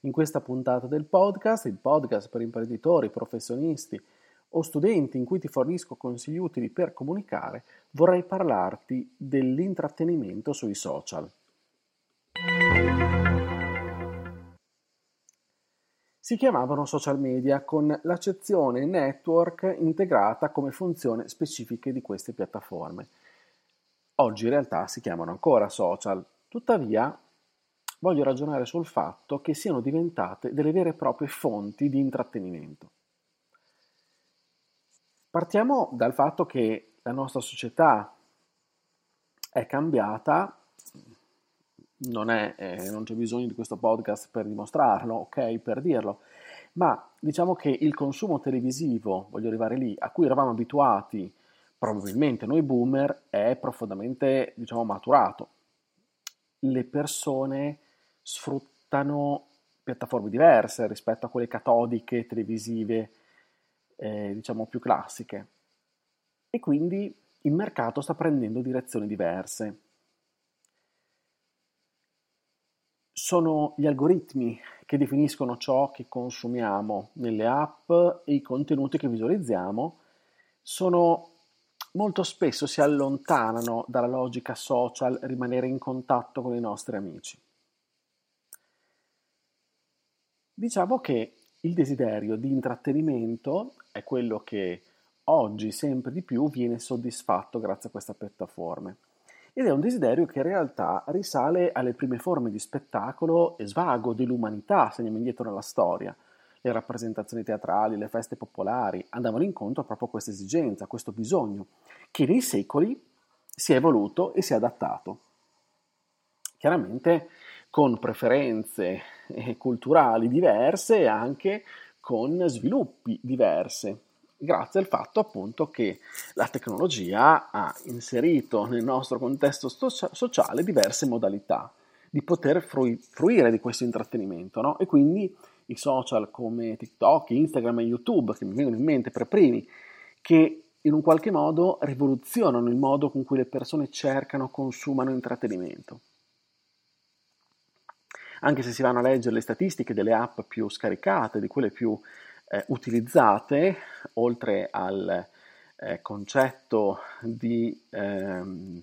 In questa puntata del podcast, il podcast per imprenditori, professionisti o studenti in cui ti fornisco consigli utili per comunicare, vorrei parlarti dell'intrattenimento sui social. Si chiamavano social media con l'accezione network integrata come funzione specifiche di queste piattaforme. Oggi in realtà si chiamano ancora social, tuttavia voglio ragionare sul fatto che siano diventate delle vere e proprie fonti di intrattenimento. Partiamo dal fatto che la nostra società è cambiata, non, è, eh, non c'è bisogno di questo podcast per dimostrarlo, ok, per dirlo, ma diciamo che il consumo televisivo, voglio arrivare lì, a cui eravamo abituati probabilmente noi boomer è profondamente, diciamo, maturato. Le persone sfruttano piattaforme diverse rispetto a quelle catodiche, televisive, eh, diciamo, più classiche. E quindi il mercato sta prendendo direzioni diverse. Sono gli algoritmi che definiscono ciò che consumiamo nelle app e i contenuti che visualizziamo sono molto spesso si allontanano dalla logica social rimanere in contatto con i nostri amici. Diciamo che il desiderio di intrattenimento è quello che oggi sempre di più viene soddisfatto grazie a queste piattaforme ed è un desiderio che in realtà risale alle prime forme di spettacolo e svago dell'umanità, se andiamo indietro nella storia le rappresentazioni teatrali, le feste popolari andavano incontro proprio a questa esigenza, a questo bisogno, che nei secoli si è evoluto e si è adattato. Chiaramente con preferenze eh, culturali diverse e anche con sviluppi diverse, grazie al fatto appunto che la tecnologia ha inserito nel nostro contesto sociale diverse modalità di poter fruire di questo intrattenimento no? e quindi i social come TikTok, Instagram e YouTube, che mi vengono in mente per primi, che in un qualche modo rivoluzionano il modo con cui le persone cercano, consumano intrattenimento. Anche se si vanno a leggere le statistiche delle app più scaricate, di quelle più eh, utilizzate, oltre al eh, concetto di, ehm,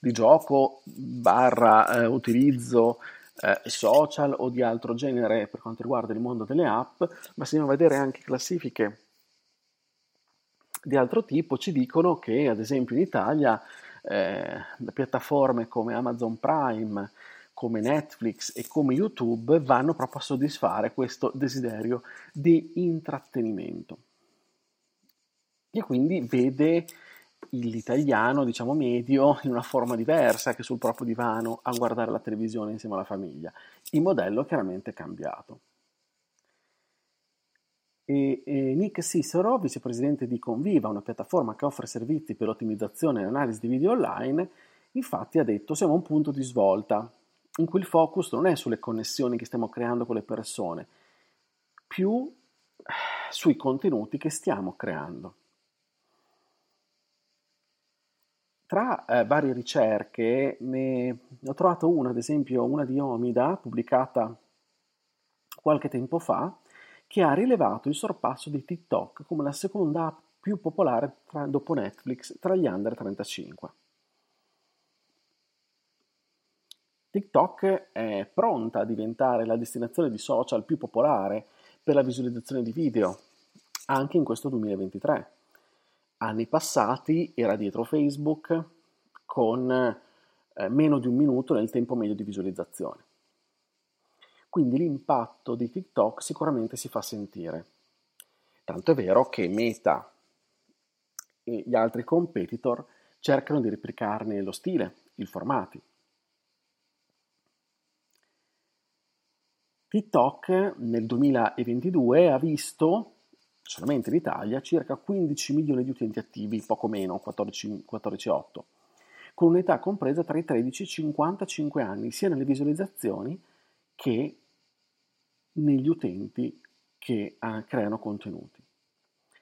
di, gioco barra eh, utilizzo eh, social o di altro genere per quanto riguarda il mondo delle app, ma se andiamo a vedere anche classifiche di altro tipo, ci dicono che ad esempio in Italia eh, piattaforme come Amazon Prime, come Netflix e come YouTube vanno proprio a soddisfare questo desiderio di intrattenimento. E quindi vede l'italiano, diciamo medio, in una forma diversa che sul proprio divano a guardare la televisione insieme alla famiglia. Il modello chiaramente è cambiato. E, e Nick Cicero, vicepresidente di Conviva, una piattaforma che offre servizi per ottimizzazione e analisi di video online, infatti ha detto siamo a un punto di svolta in cui il focus non è sulle connessioni che stiamo creando con le persone, più sui contenuti che stiamo creando. Tra eh, varie ricerche ne ho trovato una, ad esempio una di Omida, pubblicata qualche tempo fa, che ha rilevato il sorpasso di TikTok come la seconda app più popolare tra, dopo Netflix tra gli under 35. TikTok è pronta a diventare la destinazione di social più popolare per la visualizzazione di video, anche in questo 2023 anni passati era dietro Facebook con eh, meno di un minuto nel tempo medio di visualizzazione. Quindi l'impatto di TikTok sicuramente si fa sentire. Tanto è vero che Meta e gli altri competitor cercano di replicarne lo stile, i formati. TikTok nel 2022 ha visto solamente in Italia circa 15 milioni di utenti attivi, poco meno, 14,8, 14, con un'età compresa tra i 13 e i 55 anni, sia nelle visualizzazioni che negli utenti che uh, creano contenuti.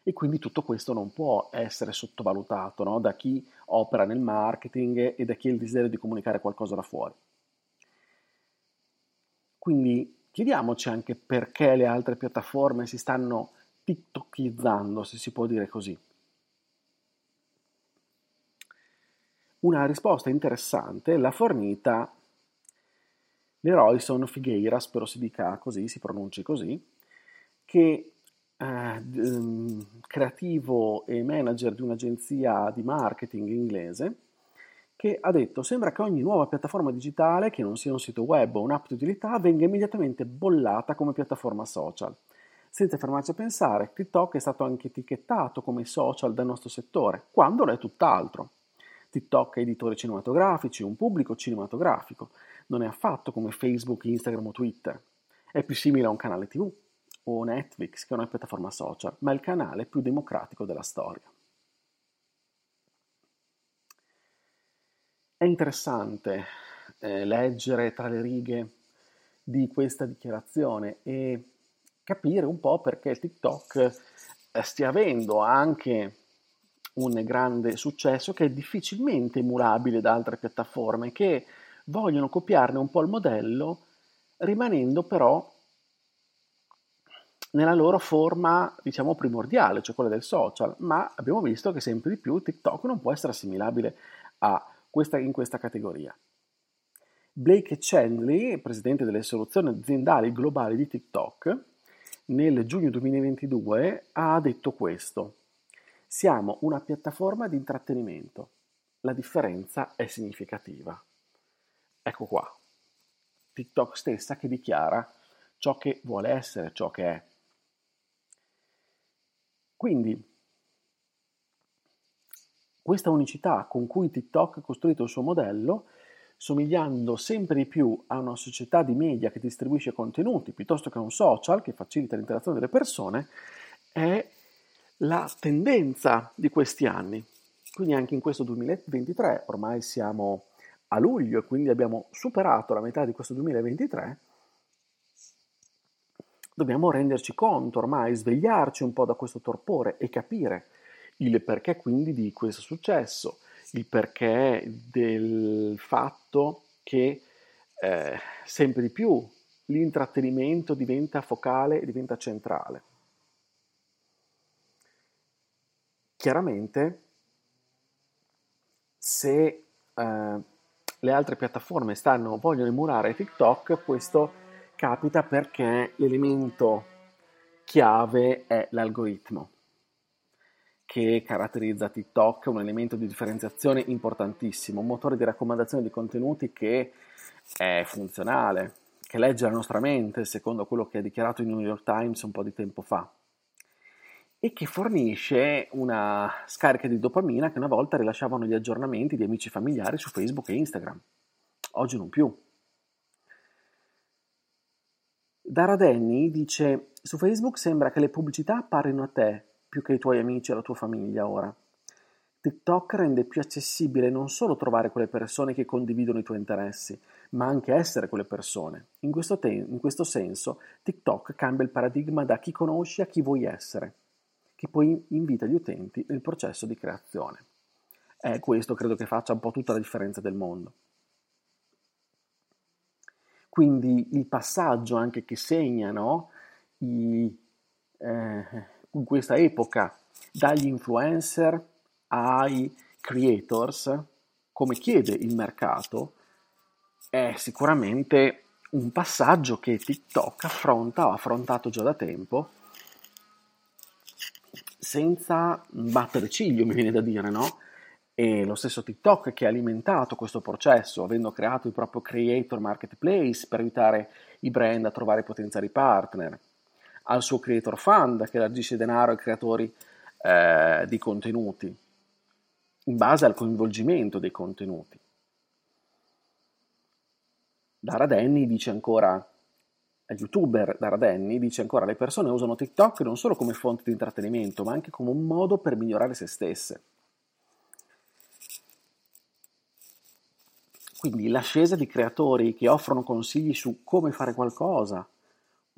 E quindi tutto questo non può essere sottovalutato no? da chi opera nel marketing e da chi ha il desiderio di comunicare qualcosa da fuori. Quindi chiediamoci anche perché le altre piattaforme si stanno tiktokizzando, se si può dire così. Una risposta interessante l'ha fornita Leroyson Figueira, spero si dica così, si pronunci così, che eh, creativo e manager di un'agenzia di marketing inglese, che ha detto sembra che ogni nuova piattaforma digitale, che non sia un sito web o un'app di utilità, venga immediatamente bollata come piattaforma social. Senza fermarci a pensare, TikTok è stato anche etichettato come social del nostro settore, quando lo è tutt'altro. TikTok ha editori cinematografici, un pubblico cinematografico, non è affatto come Facebook, Instagram o Twitter. È più simile a un canale TV o Netflix che a una piattaforma social, ma è il canale più democratico della storia. È interessante eh, leggere tra le righe di questa dichiarazione e capire un po' perché TikTok eh, stia avendo anche un grande successo che è difficilmente emulabile da altre piattaforme che vogliono copiarne un po' il modello rimanendo però nella loro forma, diciamo, primordiale, cioè quella del social, ma abbiamo visto che sempre di più TikTok non può essere assimilabile questa, in questa categoria. Blake Chandley, presidente delle soluzioni aziendali globali di TikTok, nel giugno 2022 ha detto questo. Siamo una piattaforma di intrattenimento. La differenza è significativa. Ecco qua. TikTok stessa che dichiara ciò che vuole essere, ciò che è. Quindi questa unicità con cui TikTok ha costruito il suo modello, somigliando sempre di più a una società di media che distribuisce contenuti piuttosto che a un social che facilita l'interazione delle persone, è la tendenza di questi anni. Quindi anche in questo 2023, ormai siamo a luglio e quindi abbiamo superato la metà di questo 2023, dobbiamo renderci conto ormai, svegliarci un po' da questo torpore e capire il perché quindi di questo successo, il perché del fatto che eh, sempre di più l'intrattenimento diventa focale e diventa centrale. Chiaramente, se eh, le altre piattaforme stanno, vogliono emulare TikTok, questo capita perché l'elemento chiave è l'algoritmo che caratterizza TikTok, un elemento di differenziazione importantissimo, un motore di raccomandazione di contenuti che è funzionale, che legge la nostra mente, secondo quello che ha dichiarato il New York Times un po' di tempo fa, e che fornisce una scarica di dopamina che una volta rilasciavano gli aggiornamenti di amici familiari su Facebook e Instagram. Oggi non più. Dara Denny dice: Su Facebook sembra che le pubblicità apparino a te più che ai tuoi amici e alla tua famiglia ora. TikTok rende più accessibile non solo trovare quelle persone che condividono i tuoi interessi, ma anche essere quelle persone. In questo, te- in questo senso, TikTok cambia il paradigma da chi conosci a chi vuoi essere, che poi invita gli utenti nel processo di creazione. E questo credo che faccia un po' tutta la differenza del mondo. Quindi il passaggio anche che segnano i, eh, in questa epoca dagli influencer ai creators, come chiede il mercato, è sicuramente un passaggio che TikTok affronta, o ha affrontato già da tempo, senza battere ciglio, mi viene da dire, no? E lo stesso TikTok che ha alimentato questo processo, avendo creato il proprio creator marketplace per aiutare i brand a trovare potenziali partner, al suo creator fund che elargisce denaro ai creatori eh, di contenuti, in base al coinvolgimento dei contenuti. Dara Denny dice ancora, youtuber Dara Denny dice ancora le persone usano TikTok non solo come fonte di intrattenimento, ma anche come un modo per migliorare se stesse. Quindi l'ascesa di creatori che offrono consigli su come fare qualcosa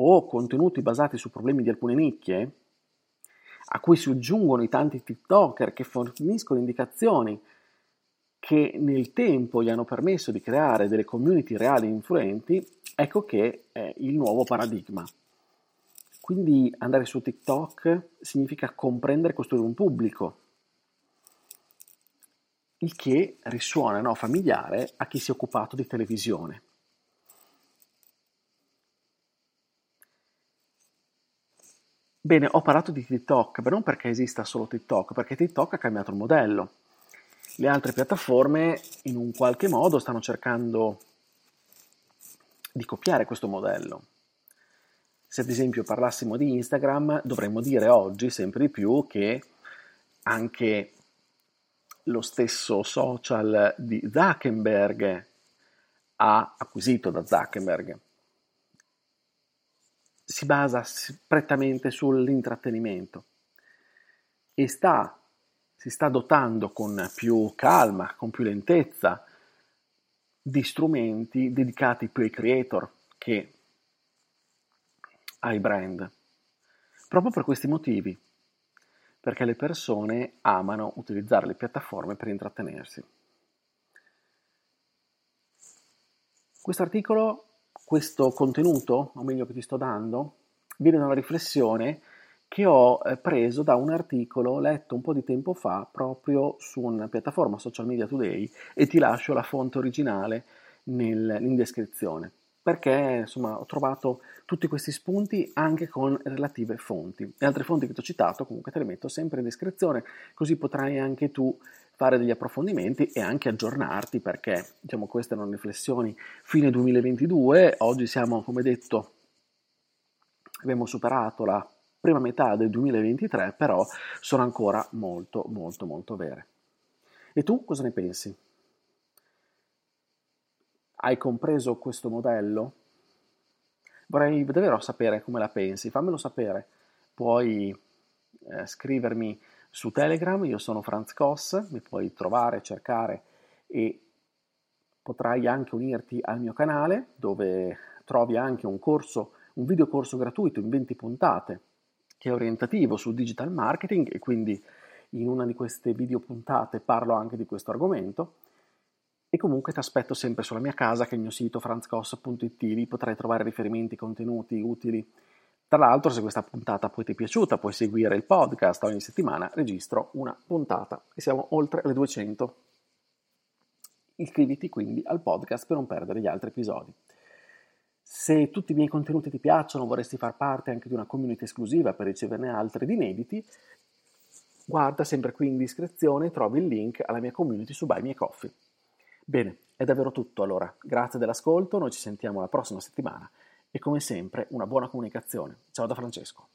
o contenuti basati su problemi di alcune nicchie, a cui si aggiungono i tanti TikToker che forniscono indicazioni che nel tempo gli hanno permesso di creare delle community reali influenti, ecco che è il nuovo paradigma. Quindi andare su TikTok significa comprendere e costruire un pubblico, il che risuona no, familiare a chi si è occupato di televisione. Bene, ho parlato di TikTok, ma non perché esista solo TikTok, perché TikTok ha cambiato il modello. Le altre piattaforme in un qualche modo stanno cercando di copiare questo modello. Se ad esempio parlassimo di Instagram, dovremmo dire oggi sempre di più che anche lo stesso social di Zuckerberg ha acquisito da Zuckerberg si basa prettamente sull'intrattenimento e sta, si sta dotando con più calma, con più lentezza di strumenti dedicati più ai creator che ai brand. Proprio per questi motivi, perché le persone amano utilizzare le piattaforme per intrattenersi. Questo articolo questo contenuto, o meglio che ti sto dando, viene da una riflessione che ho eh, preso da un articolo letto un po' di tempo fa proprio su una piattaforma Social Media Today e ti lascio la fonte originale nel, in descrizione perché insomma ho trovato tutti questi spunti anche con relative fonti. E altre fonti che ti ho citato comunque te le metto sempre in descrizione così potrai anche tu fare degli approfondimenti e anche aggiornarti perché diciamo queste erano riflessioni fine 2022, oggi siamo come detto abbiamo superato la prima metà del 2023 però sono ancora molto molto molto vere. E tu cosa ne pensi? Hai compreso questo modello? Vorrei davvero sapere come la pensi, fammelo sapere. Puoi eh, scrivermi su Telegram, io sono Franz Koss, mi puoi trovare, cercare e potrai anche unirti al mio canale dove trovi anche un corso, un video corso gratuito in 20 puntate che è orientativo sul digital marketing e quindi in una di queste video puntate parlo anche di questo argomento. E comunque ti aspetto sempre sulla mia casa che è il mio sito franzcos.it, lì potrai trovare riferimenti, contenuti utili tra l'altro, se questa puntata poi ti è piaciuta, puoi seguire il podcast. Ogni settimana registro una puntata e siamo oltre le 200. Iscriviti quindi al podcast per non perdere gli altri episodi. Se tutti i miei contenuti ti piacciono, vorresti far parte anche di una community esclusiva per riceverne altri di inediti, guarda sempre qui in descrizione, trovi il link alla mia community su Buy Me Coffee. Bene, è davvero tutto allora. Grazie dell'ascolto, noi ci sentiamo la prossima settimana e come sempre una buona comunicazione. Ciao da Francesco.